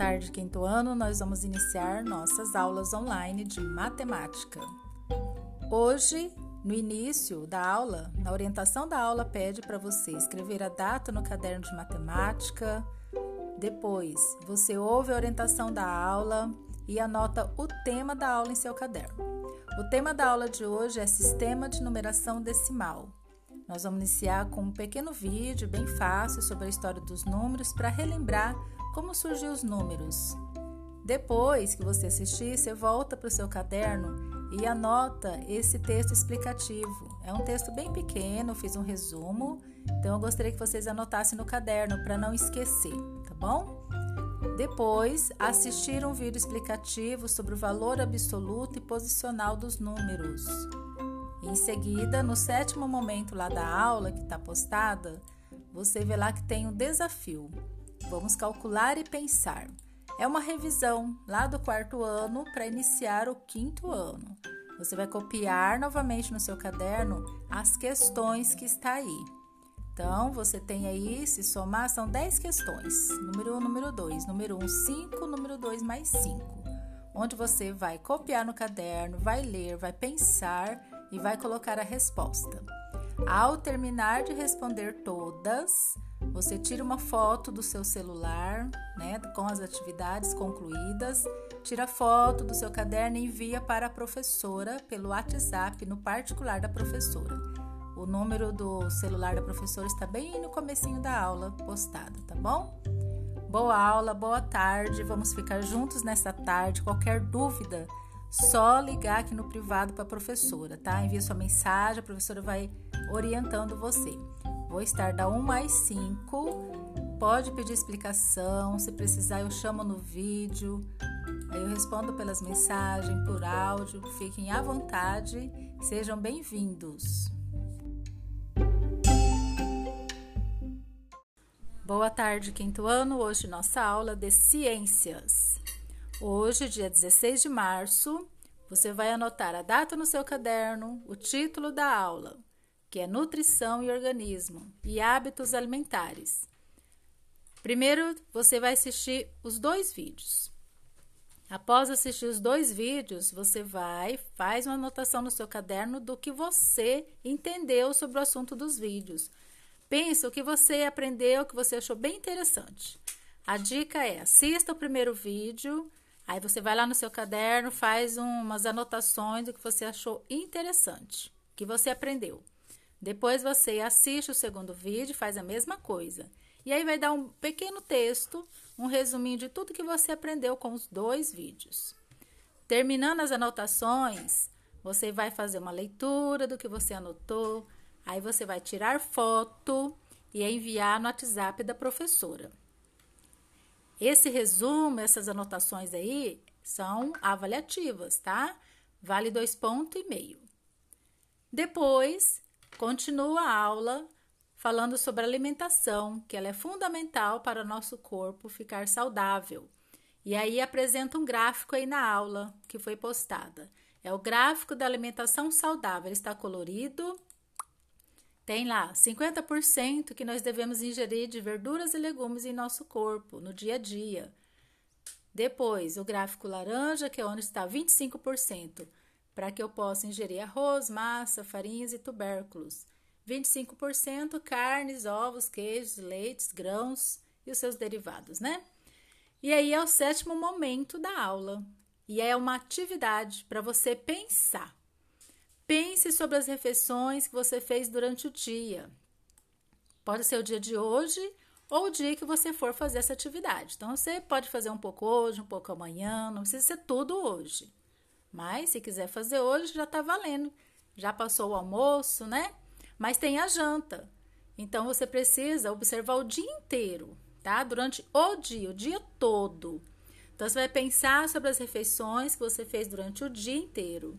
tarde, quinto ano, nós vamos iniciar nossas aulas online de matemática. Hoje, no início da aula, na orientação da aula, pede para você escrever a data no caderno de matemática. Depois, você ouve a orientação da aula e anota o tema da aula em seu caderno. O tema da aula de hoje é Sistema de Numeração Decimal. Nós vamos iniciar com um pequeno vídeo bem fácil sobre a história dos números para relembrar como surgiu os números. Depois que você assistir, você volta para o seu caderno e anota esse texto explicativo. É um texto bem pequeno, fiz um resumo, então eu gostaria que vocês anotassem no caderno para não esquecer, tá bom? Depois, assistir um vídeo explicativo sobre o valor absoluto e posicional dos números. Em seguida, no sétimo momento lá da aula que está postada, você vê lá que tem um desafio. Vamos calcular e pensar. É uma revisão lá do quarto ano para iniciar o quinto ano. Você vai copiar novamente no seu caderno as questões que está aí. Então, você tem aí, se somar, são 10 questões. Número 1, número 2. Número 1, 5. Número 2, mais 5. Onde você vai copiar no caderno, vai ler, vai pensar e vai colocar a resposta. Ao terminar de responder todas, você tira uma foto do seu celular, né, com as atividades concluídas, tira foto do seu caderno e envia para a professora pelo WhatsApp no particular da professora. O número do celular da professora está bem no comecinho da aula postada, tá bom? Boa aula, boa tarde. Vamos ficar juntos nessa tarde. Qualquer dúvida, só ligar aqui no privado para a professora, tá? Envia sua mensagem, a professora vai orientando você. Vou estar da 1 mais 5. Pode pedir explicação, se precisar eu chamo no vídeo. Eu respondo pelas mensagens, por áudio. Fiquem à vontade. Sejam bem-vindos. Boa tarde, quinto ano. Hoje nossa aula de ciências. Hoje, dia 16 de março, você vai anotar a data no seu caderno, o título da aula, que é Nutrição e Organismo e Hábitos Alimentares. Primeiro, você vai assistir os dois vídeos. Após assistir os dois vídeos, você vai, faz uma anotação no seu caderno do que você entendeu sobre o assunto dos vídeos. Pensa o que você aprendeu, o que você achou bem interessante. A dica é: assista o primeiro vídeo, aí você vai lá no seu caderno, faz umas anotações do que você achou interessante, que você aprendeu. Depois você assiste o segundo vídeo, faz a mesma coisa. E aí vai dar um pequeno texto, um resuminho de tudo que você aprendeu com os dois vídeos. Terminando as anotações, você vai fazer uma leitura do que você anotou, aí você vai tirar foto e enviar no WhatsApp da professora. Esse resumo, essas anotações aí são avaliativas, tá? Vale dois pontos e meio. Depois, Continua a aula falando sobre alimentação, que ela é fundamental para o nosso corpo ficar saudável. E aí apresenta um gráfico aí na aula que foi postada. É o gráfico da alimentação saudável. Ele está colorido. Tem lá 50% que nós devemos ingerir de verduras e legumes em nosso corpo no dia a dia. Depois, o gráfico laranja, que é onde está 25% para que eu possa ingerir arroz, massa, farinhas e tubérculos. 25% carnes, ovos, queijos, leites, grãos e os seus derivados, né? E aí é o sétimo momento da aula. E é uma atividade para você pensar. Pense sobre as refeições que você fez durante o dia. Pode ser o dia de hoje ou o dia que você for fazer essa atividade. Então, você pode fazer um pouco hoje, um pouco amanhã, não precisa ser tudo hoje. Mas se quiser fazer hoje, já está valendo. Já passou o almoço, né? Mas tem a janta. Então você precisa observar o dia inteiro, tá? Durante o dia, o dia todo. Então você vai pensar sobre as refeições que você fez durante o dia inteiro.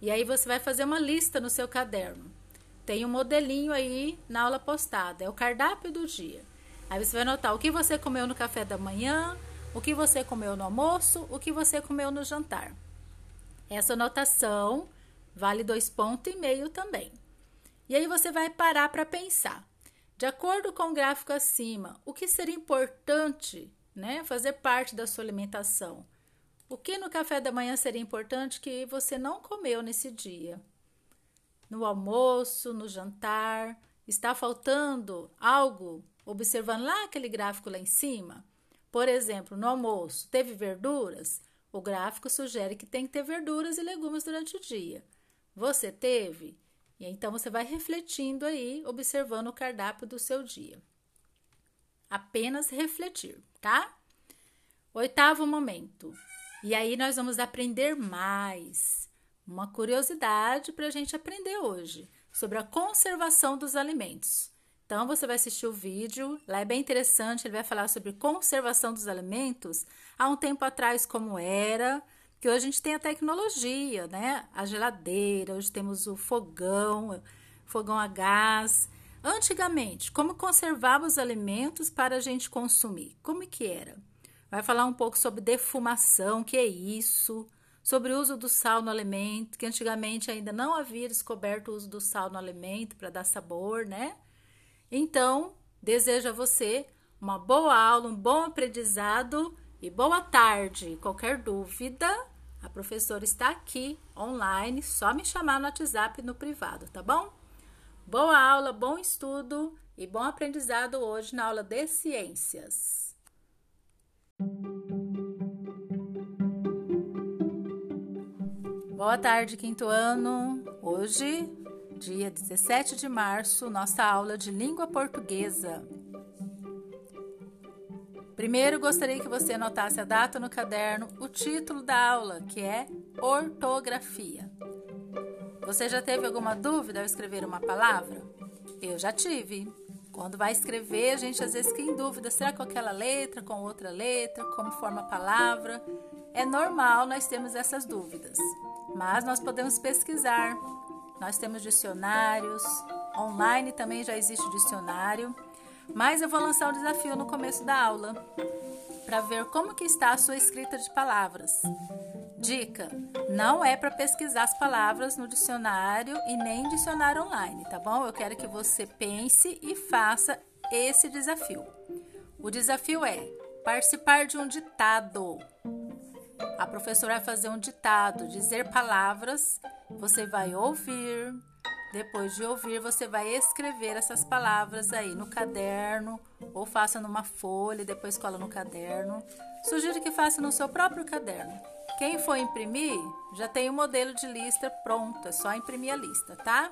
E aí você vai fazer uma lista no seu caderno. Tem um modelinho aí na aula postada, é o cardápio do dia. Aí você vai anotar o que você comeu no café da manhã, o que você comeu no almoço, o que você comeu no jantar. Essa anotação vale dois pontos e meio também. E aí você vai parar para pensar. De acordo com o gráfico acima, o que seria importante né? Fazer parte da sua alimentação. O que no café da manhã seria importante que você não comeu nesse dia? No almoço, no jantar, está faltando algo? Observando lá aquele gráfico lá em cima, por exemplo, no almoço, teve verduras? O gráfico sugere que tem que ter verduras e legumes durante o dia. Você teve? E então você vai refletindo aí, observando o cardápio do seu dia. Apenas refletir, tá? Oitavo momento. E aí nós vamos aprender mais. Uma curiosidade para a gente aprender hoje sobre a conservação dos alimentos. Então você vai assistir o vídeo, lá é bem interessante, ele vai falar sobre conservação dos alimentos há um tempo atrás como era, que hoje a gente tem a tecnologia, né? A geladeira, hoje temos o fogão, fogão a gás. Antigamente, como conservava os alimentos para a gente consumir? Como que era? Vai falar um pouco sobre defumação, que é isso, sobre o uso do sal no alimento, que antigamente ainda não havia descoberto o uso do sal no alimento para dar sabor, né? Então, desejo a você uma boa aula, um bom aprendizado e boa tarde. Qualquer dúvida, a professora está aqui online, só me chamar no WhatsApp no privado, tá bom? Boa aula, bom estudo e bom aprendizado hoje na aula de ciências. Boa tarde, quinto ano. Hoje, dia 17 de março, nossa aula de língua portuguesa. Primeiro, gostaria que você anotasse a data no caderno, o título da aula, que é ortografia. Você já teve alguma dúvida ao escrever uma palavra? Eu já tive. Quando vai escrever, a gente às vezes fica em dúvida: será com aquela letra, com outra letra, como forma a palavra? É normal nós termos essas dúvidas, mas nós podemos pesquisar. Nós temos dicionários, online também já existe dicionário, mas eu vou lançar um desafio no começo da aula para ver como que está a sua escrita de palavras. Dica: não é para pesquisar as palavras no dicionário e nem em dicionário online, tá bom? Eu quero que você pense e faça esse desafio. O desafio é participar de um ditado. A professora vai fazer um ditado, dizer palavras, você vai ouvir. Depois de ouvir, você vai escrever essas palavras aí no caderno ou faça numa folha depois cola no caderno. Sugiro que faça no seu próprio caderno. Quem for imprimir, já tem o modelo de lista pronto, é só imprimir a lista, tá?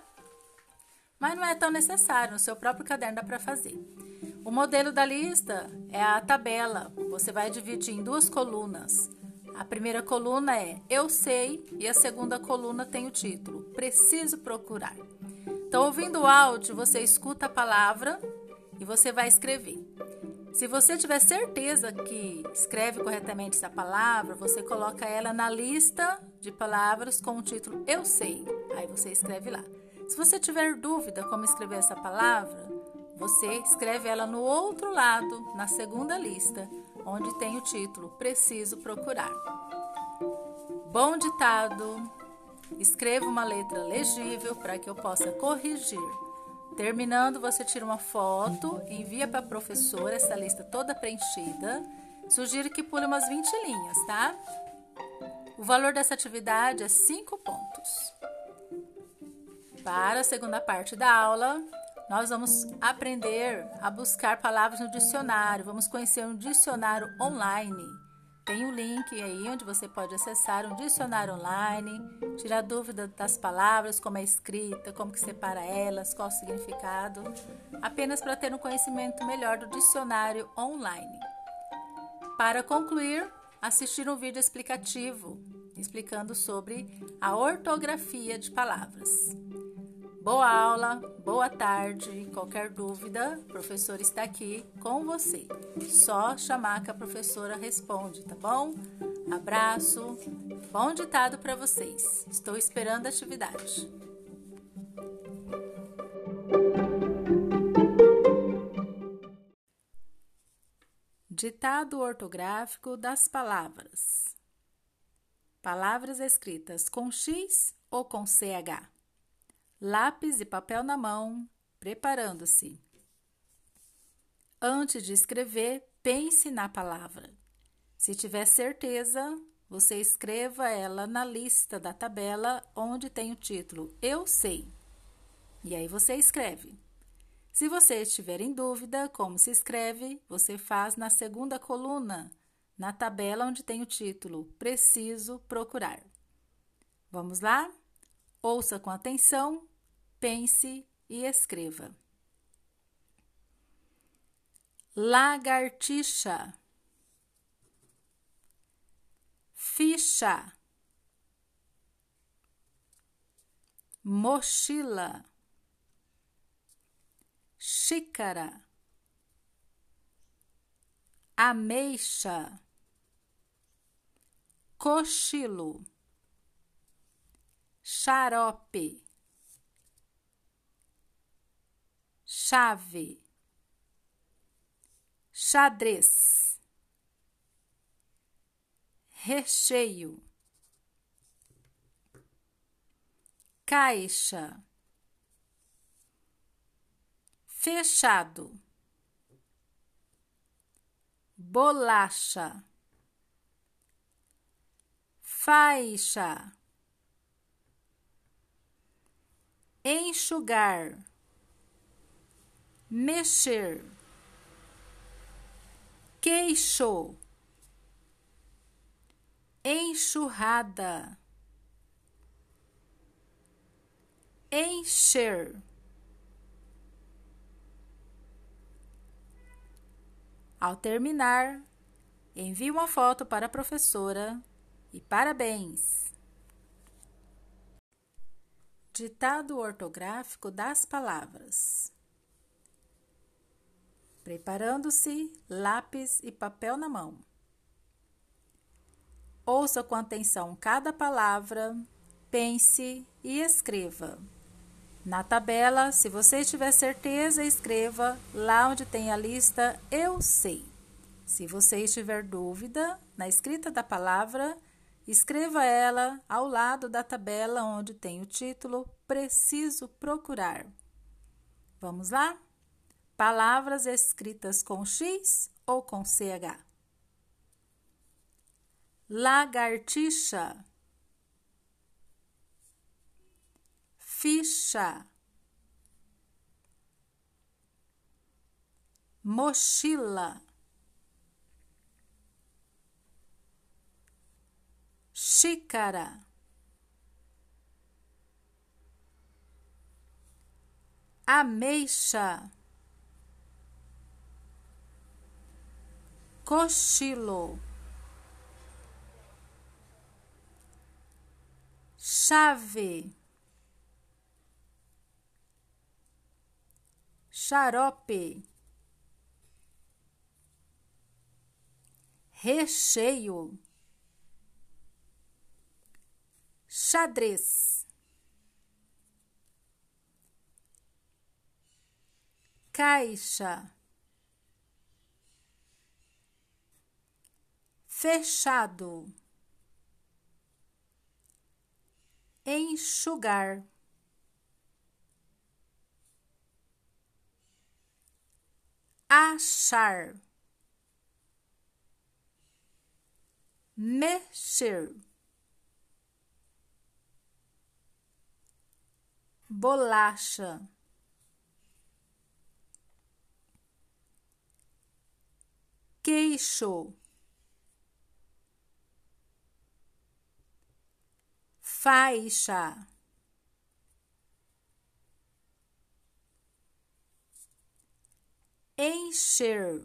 Mas não é tão necessário, no seu próprio caderno dá para fazer. O modelo da lista é a tabela. Você vai dividir em duas colunas. A primeira coluna é Eu sei e a segunda coluna tem o título Preciso procurar. Então, ouvindo o áudio, você escuta a palavra e você vai escrever. Se você tiver certeza que escreve corretamente essa palavra, você coloca ela na lista de palavras com o título Eu sei. Aí você escreve lá. Se você tiver dúvida como escrever essa palavra, você escreve ela no outro lado, na segunda lista, onde tem o título Preciso procurar. Bom ditado. Escreva uma letra legível para que eu possa corrigir. Terminando, você tira uma foto, envia para a professora essa lista toda preenchida. Sugiro que pule umas 20 linhas, tá? O valor dessa atividade é 5 pontos. Para a segunda parte da aula, nós vamos aprender a buscar palavras no dicionário. Vamos conhecer um dicionário online. Tem um link aí onde você pode acessar um dicionário online, tirar dúvida das palavras, como é escrita, como que separa elas, qual o significado, apenas para ter um conhecimento melhor do dicionário online. Para concluir, assistir um vídeo explicativo explicando sobre a ortografia de palavras. Boa aula, boa tarde. Qualquer dúvida, o professor está aqui com você. Só chamar que a professora responde, tá bom? Abraço, bom ditado para vocês. Estou esperando a atividade. Ditado ortográfico das palavras. Palavras escritas com X ou com CH lápis e papel na mão, preparando-se. Antes de escrever, pense na palavra. Se tiver certeza, você escreva ela na lista da tabela onde tem o título Eu sei. E aí você escreve. Se você estiver em dúvida como se escreve, você faz na segunda coluna, na tabela onde tem o título Preciso procurar. Vamos lá? Ouça com atenção, pense e escreva. Lagartixa. Ficha, mochila, xícara, ameixa, cochilo, xarope, chave, xadrez. Recheio, caixa, fechado, bolacha, faixa, enxugar, mexer, queixo enxurrada, encher. Ao terminar, envie uma foto para a professora e parabéns! Ditado ortográfico das palavras. Preparando-se, lápis e papel na mão. Ouça com atenção cada palavra, pense e escreva. Na tabela, se você tiver certeza, escreva lá onde tem a lista Eu sei. Se você estiver dúvida na escrita da palavra, escreva ela ao lado da tabela onde tem o título Preciso procurar. Vamos lá? Palavras escritas com X ou com CH? lagartixa, ficha, mochila, xícara. Ameixa, cochilo. chave, xarope, recheio, xadrez, caixa, fechado. enxugar. Achar, mexer, bolacha, queixo. faixa, encher,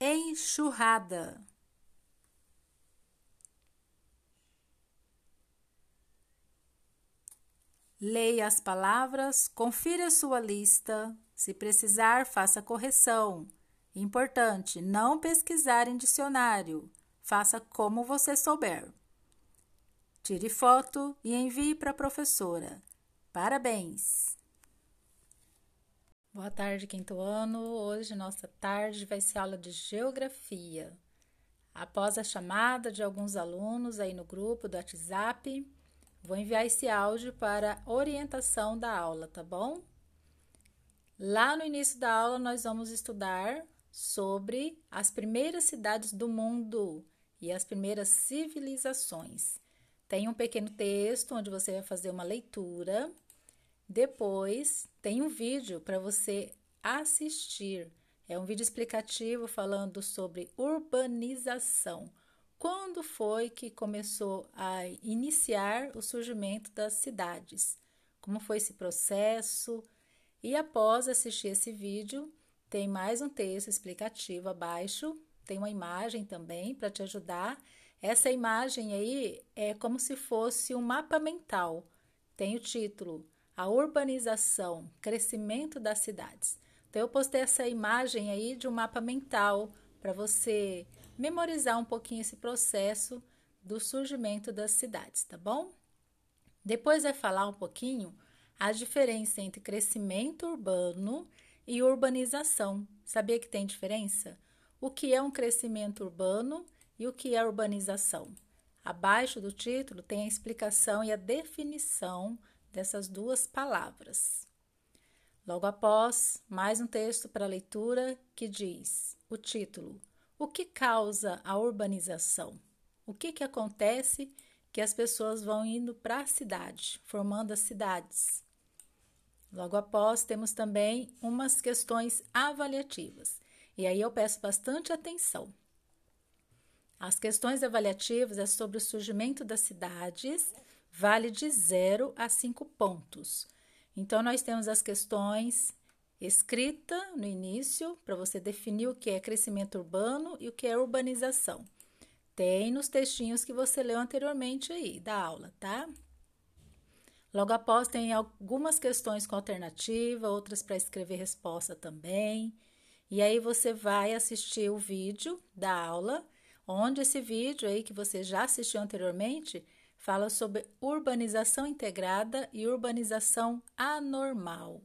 enxurrada. Leia as palavras, confira sua lista. Se precisar, faça correção. Importante: não pesquisar em dicionário. Faça como você souber. Tire foto e envie para a professora. Parabéns! Boa tarde, quinto ano. Hoje, nossa tarde vai ser aula de geografia. Após a chamada de alguns alunos aí no grupo do WhatsApp, vou enviar esse áudio para orientação da aula, tá bom? Lá no início da aula, nós vamos estudar sobre as primeiras cidades do mundo e as primeiras civilizações. Tem um pequeno texto onde você vai fazer uma leitura. Depois, tem um vídeo para você assistir. É um vídeo explicativo falando sobre urbanização. Quando foi que começou a iniciar o surgimento das cidades? Como foi esse processo? E após assistir esse vídeo, tem mais um texto explicativo abaixo, tem uma imagem também para te ajudar. Essa imagem aí é como se fosse um mapa mental. Tem o título A Urbanização, Crescimento das Cidades. Então, eu postei essa imagem aí de um mapa mental para você memorizar um pouquinho esse processo do surgimento das cidades, tá bom? Depois vai falar um pouquinho a diferença entre crescimento urbano e urbanização. Sabia que tem diferença? O que é um crescimento urbano e o que é urbanização? Abaixo do título tem a explicação e a definição dessas duas palavras. Logo após, mais um texto para leitura que diz: o título: O que causa a urbanização? O que, que acontece que as pessoas vão indo para a cidade, formando as cidades? Logo após, temos também umas questões avaliativas. E aí eu peço bastante atenção. As questões avaliativas é sobre o surgimento das cidades, vale de 0 a 5 pontos. Então, nós temos as questões escrita no início, para você definir o que é crescimento urbano e o que é urbanização. Tem nos textinhos que você leu anteriormente aí da aula, tá? Logo após, tem algumas questões com alternativa, outras para escrever resposta também. E aí você vai assistir o vídeo da aula, onde esse vídeo aí que você já assistiu anteriormente fala sobre urbanização integrada e urbanização anormal.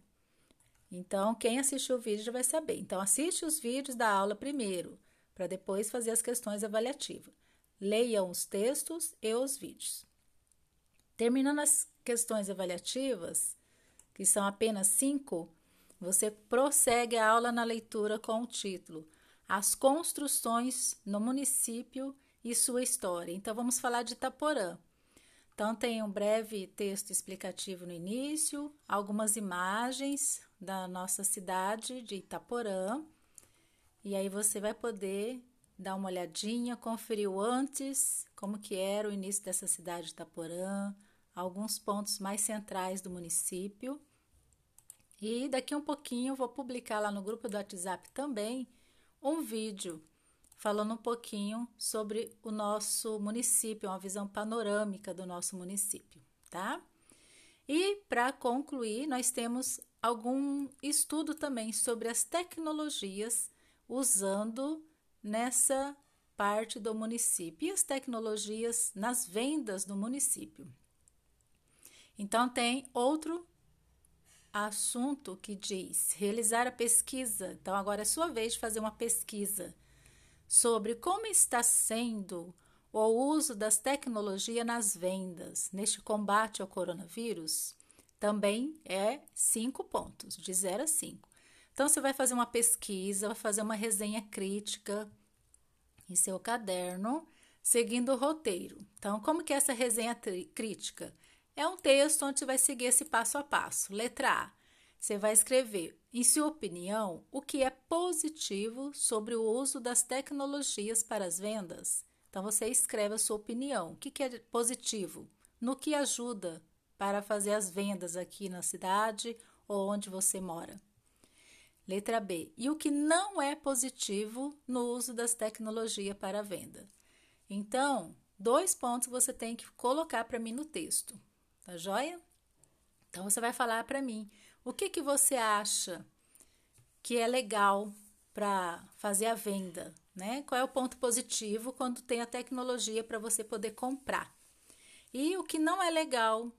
Então, quem assistiu o vídeo já vai saber. Então, assiste os vídeos da aula primeiro, para depois fazer as questões avaliativas. Leiam os textos e os vídeos. Terminando as questões avaliativas, que são apenas cinco, você prossegue a aula na leitura com o título As construções no município e sua história. Então, vamos falar de Itaporã. Então, tem um breve texto explicativo no início, algumas imagens da nossa cidade de Itaporã. E aí você vai poder dar uma olhadinha, conferir o antes, como que era o início dessa cidade de Itaporã, alguns pontos mais centrais do município. E daqui um pouquinho eu vou publicar lá no grupo do WhatsApp também um vídeo falando um pouquinho sobre o nosso município, uma visão panorâmica do nosso município, tá? E para concluir, nós temos algum estudo também sobre as tecnologias usando nessa parte do município e as tecnologias nas vendas do município. Então, tem outro assunto que diz realizar a pesquisa. Então, agora é sua vez de fazer uma pesquisa sobre como está sendo o uso das tecnologias nas vendas neste combate ao coronavírus, também é cinco pontos, de 0 a 5. Então, você vai fazer uma pesquisa, vai fazer uma resenha crítica em seu caderno, seguindo o roteiro. Então, como que é essa resenha crítica? É um texto onde você vai seguir esse passo a passo. Letra A. Você vai escrever, em sua opinião, o que é positivo sobre o uso das tecnologias para as vendas. Então, você escreve a sua opinião. O que é positivo? No que ajuda para fazer as vendas aqui na cidade ou onde você mora. Letra B. E o que não é positivo no uso das tecnologias para a venda. Então, dois pontos você tem que colocar para mim no texto. Tá joia? Então, você vai falar para mim o que, que você acha que é legal para fazer a venda, né? Qual é o ponto positivo quando tem a tecnologia para você poder comprar? E o que não é legal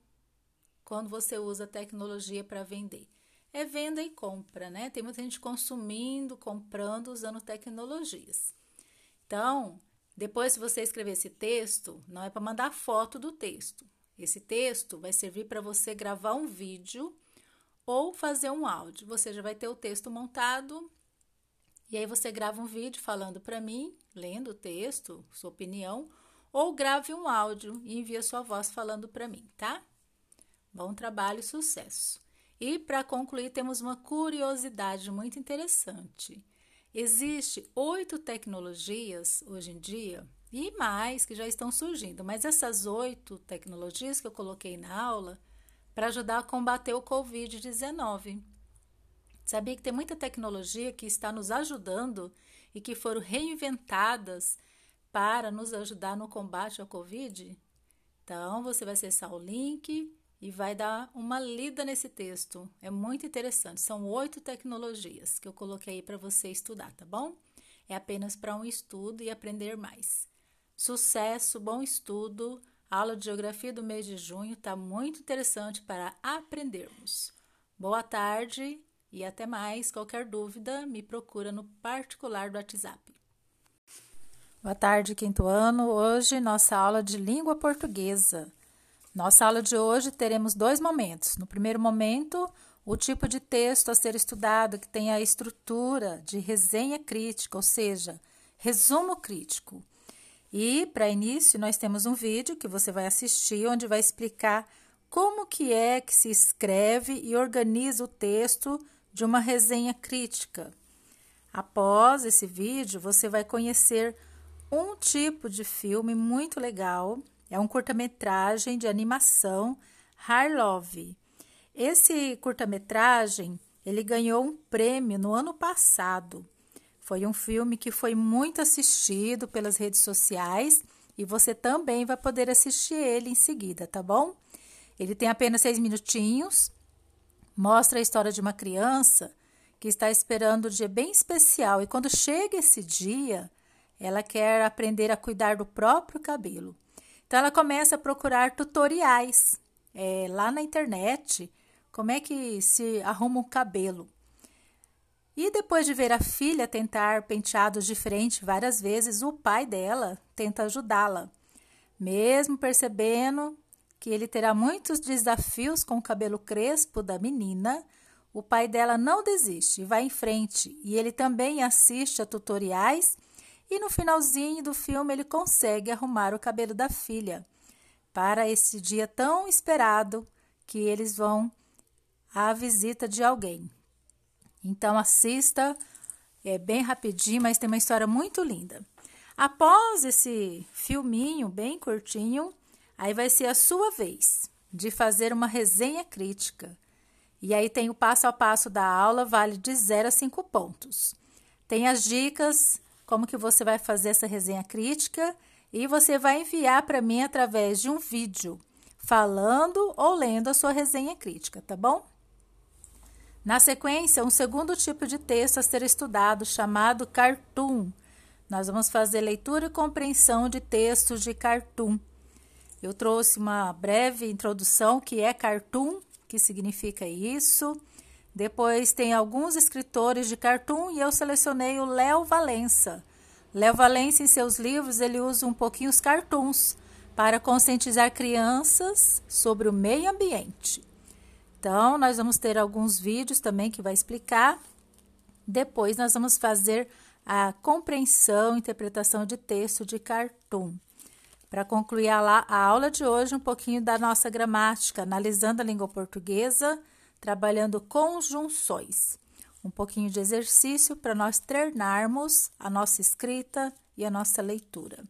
quando você usa a tecnologia para vender? É venda e compra, né? Tem muita gente consumindo, comprando, usando tecnologias. Então, depois, se você escrever esse texto, não é para mandar foto do texto. Esse texto vai servir para você gravar um vídeo ou fazer um áudio. Você já vai ter o texto montado e aí você grava um vídeo falando para mim, lendo o texto, sua opinião, ou grave um áudio e envia sua voz falando para mim, tá? Bom trabalho e sucesso. E para concluir, temos uma curiosidade muito interessante. Existem oito tecnologias hoje em dia e mais que já estão surgindo, mas essas oito tecnologias que eu coloquei na aula para ajudar a combater o Covid-19. Sabia que tem muita tecnologia que está nos ajudando e que foram reinventadas para nos ajudar no combate ao Covid? Então, você vai acessar o link e vai dar uma lida nesse texto. É muito interessante. São oito tecnologias que eu coloquei aí para você estudar, tá bom? É apenas para um estudo e aprender mais. Sucesso, bom estudo. A aula de geografia do mês de junho está muito interessante para aprendermos. Boa tarde e até mais. Qualquer dúvida, me procura no particular do WhatsApp. Boa tarde, quinto ano. Hoje, nossa aula de língua portuguesa. Nossa aula de hoje teremos dois momentos. No primeiro momento, o tipo de texto a ser estudado que tem a estrutura de resenha crítica, ou seja, resumo crítico. E para início, nós temos um vídeo que você vai assistir onde vai explicar como que é que se escreve e organiza o texto de uma resenha crítica. Após esse vídeo, você vai conhecer um tipo de filme muito legal. É um curta-metragem de animação Harlove. Esse curta-metragem, ele ganhou um prêmio no ano passado. Foi um filme que foi muito assistido pelas redes sociais e você também vai poder assistir ele em seguida, tá bom? Ele tem apenas seis minutinhos Mostra a história de uma criança que está esperando um dia bem especial e quando chega esse dia, ela quer aprender a cuidar do próprio cabelo. Então ela começa a procurar tutoriais é, lá na internet, como é que se arruma um cabelo. E depois de ver a filha tentar penteados diferentes várias vezes, o pai dela tenta ajudá-la. Mesmo percebendo que ele terá muitos desafios com o cabelo crespo da menina, o pai dela não desiste, vai em frente e ele também assiste a tutoriais e no finalzinho do filme ele consegue arrumar o cabelo da filha para esse dia tão esperado que eles vão à visita de alguém. Então assista, é bem rapidinho, mas tem uma história muito linda. Após esse filminho bem curtinho, Aí vai ser a sua vez de fazer uma resenha crítica. E aí tem o passo a passo da aula, vale de 0 a 5 pontos. Tem as dicas, como que você vai fazer essa resenha crítica e você vai enviar para mim através de um vídeo falando ou lendo a sua resenha crítica, tá bom? Na sequência, um segundo tipo de texto a ser estudado chamado cartoon. Nós vamos fazer leitura e compreensão de textos de cartoon. Eu trouxe uma breve introdução que é cartoon, que significa isso. Depois tem alguns escritores de cartoon e eu selecionei o Léo Valença. Léo Valença, em seus livros, ele usa um pouquinho os cartoons para conscientizar crianças sobre o meio ambiente. Então, nós vamos ter alguns vídeos também que vai explicar. Depois, nós vamos fazer a compreensão, interpretação de texto de cartoon. Para concluir a, a aula de hoje, um pouquinho da nossa gramática, analisando a língua portuguesa, trabalhando conjunções. Um pouquinho de exercício para nós treinarmos a nossa escrita e a nossa leitura.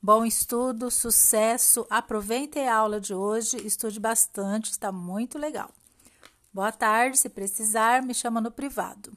Bom estudo, sucesso, aproveite a aula de hoje, estude bastante, está muito legal. Boa tarde, se precisar, me chama no privado.